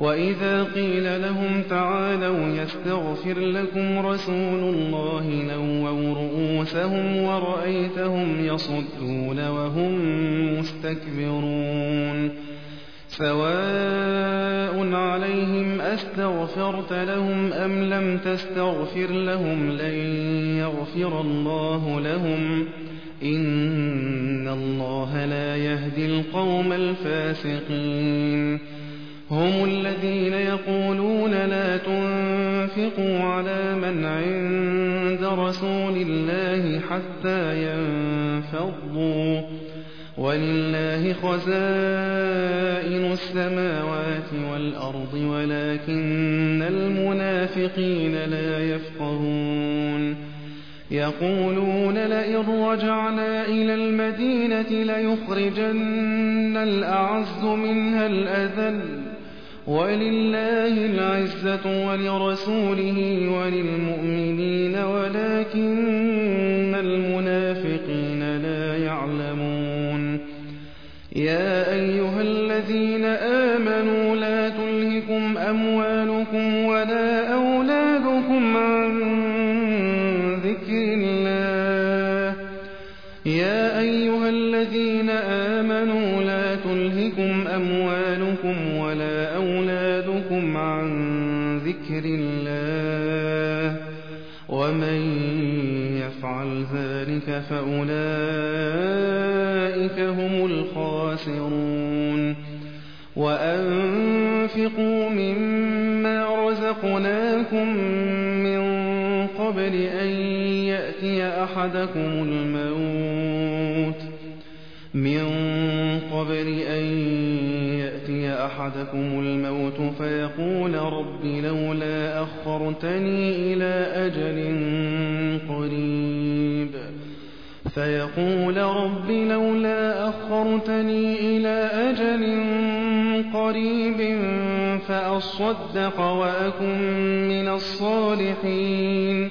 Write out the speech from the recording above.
وإذا قيل لهم تعالوا يستغفر لكم رسول الله لووا رؤوسهم ورأيتهم يصدون وهم مستكبرون. سواء عليهم أستغفرت لهم أم لم تستغفر لهم لن يغفر الله لهم. إن الله لا يهدي القوم الفاسقين. هم الذين يقولون لا تنفقوا على من عند رسول الله حتى ينفضوا. ولله خزائن السماوات والأرض ولكن المنافقين لا يفقهون. يقولون لئن رجعنا إلى المدينة ليخرجن الأعز منها الأذل. ولله العزة ولرسوله وللمؤمنين ولكن المنافقين لا يعلمون. يا أيها الذين آمنوا لا تلهكم أموالكم ولا أيها الذين آمنوا لا تلهكم أموالكم ولا أولادكم عن ذكر الله ومن يفعل ذلك فأولئك هم الخاسرون. وأنفقوا مما رزقناكم من قبل أن يأتي أحدكم الموت. من قبل أن يأتي أحدكم الموت فيقول رب لولا أخرتني إلى أجل قريب. فيقول رب لولا أخرتني إلى أجل قريب فأصدق وأكن من الصالحين.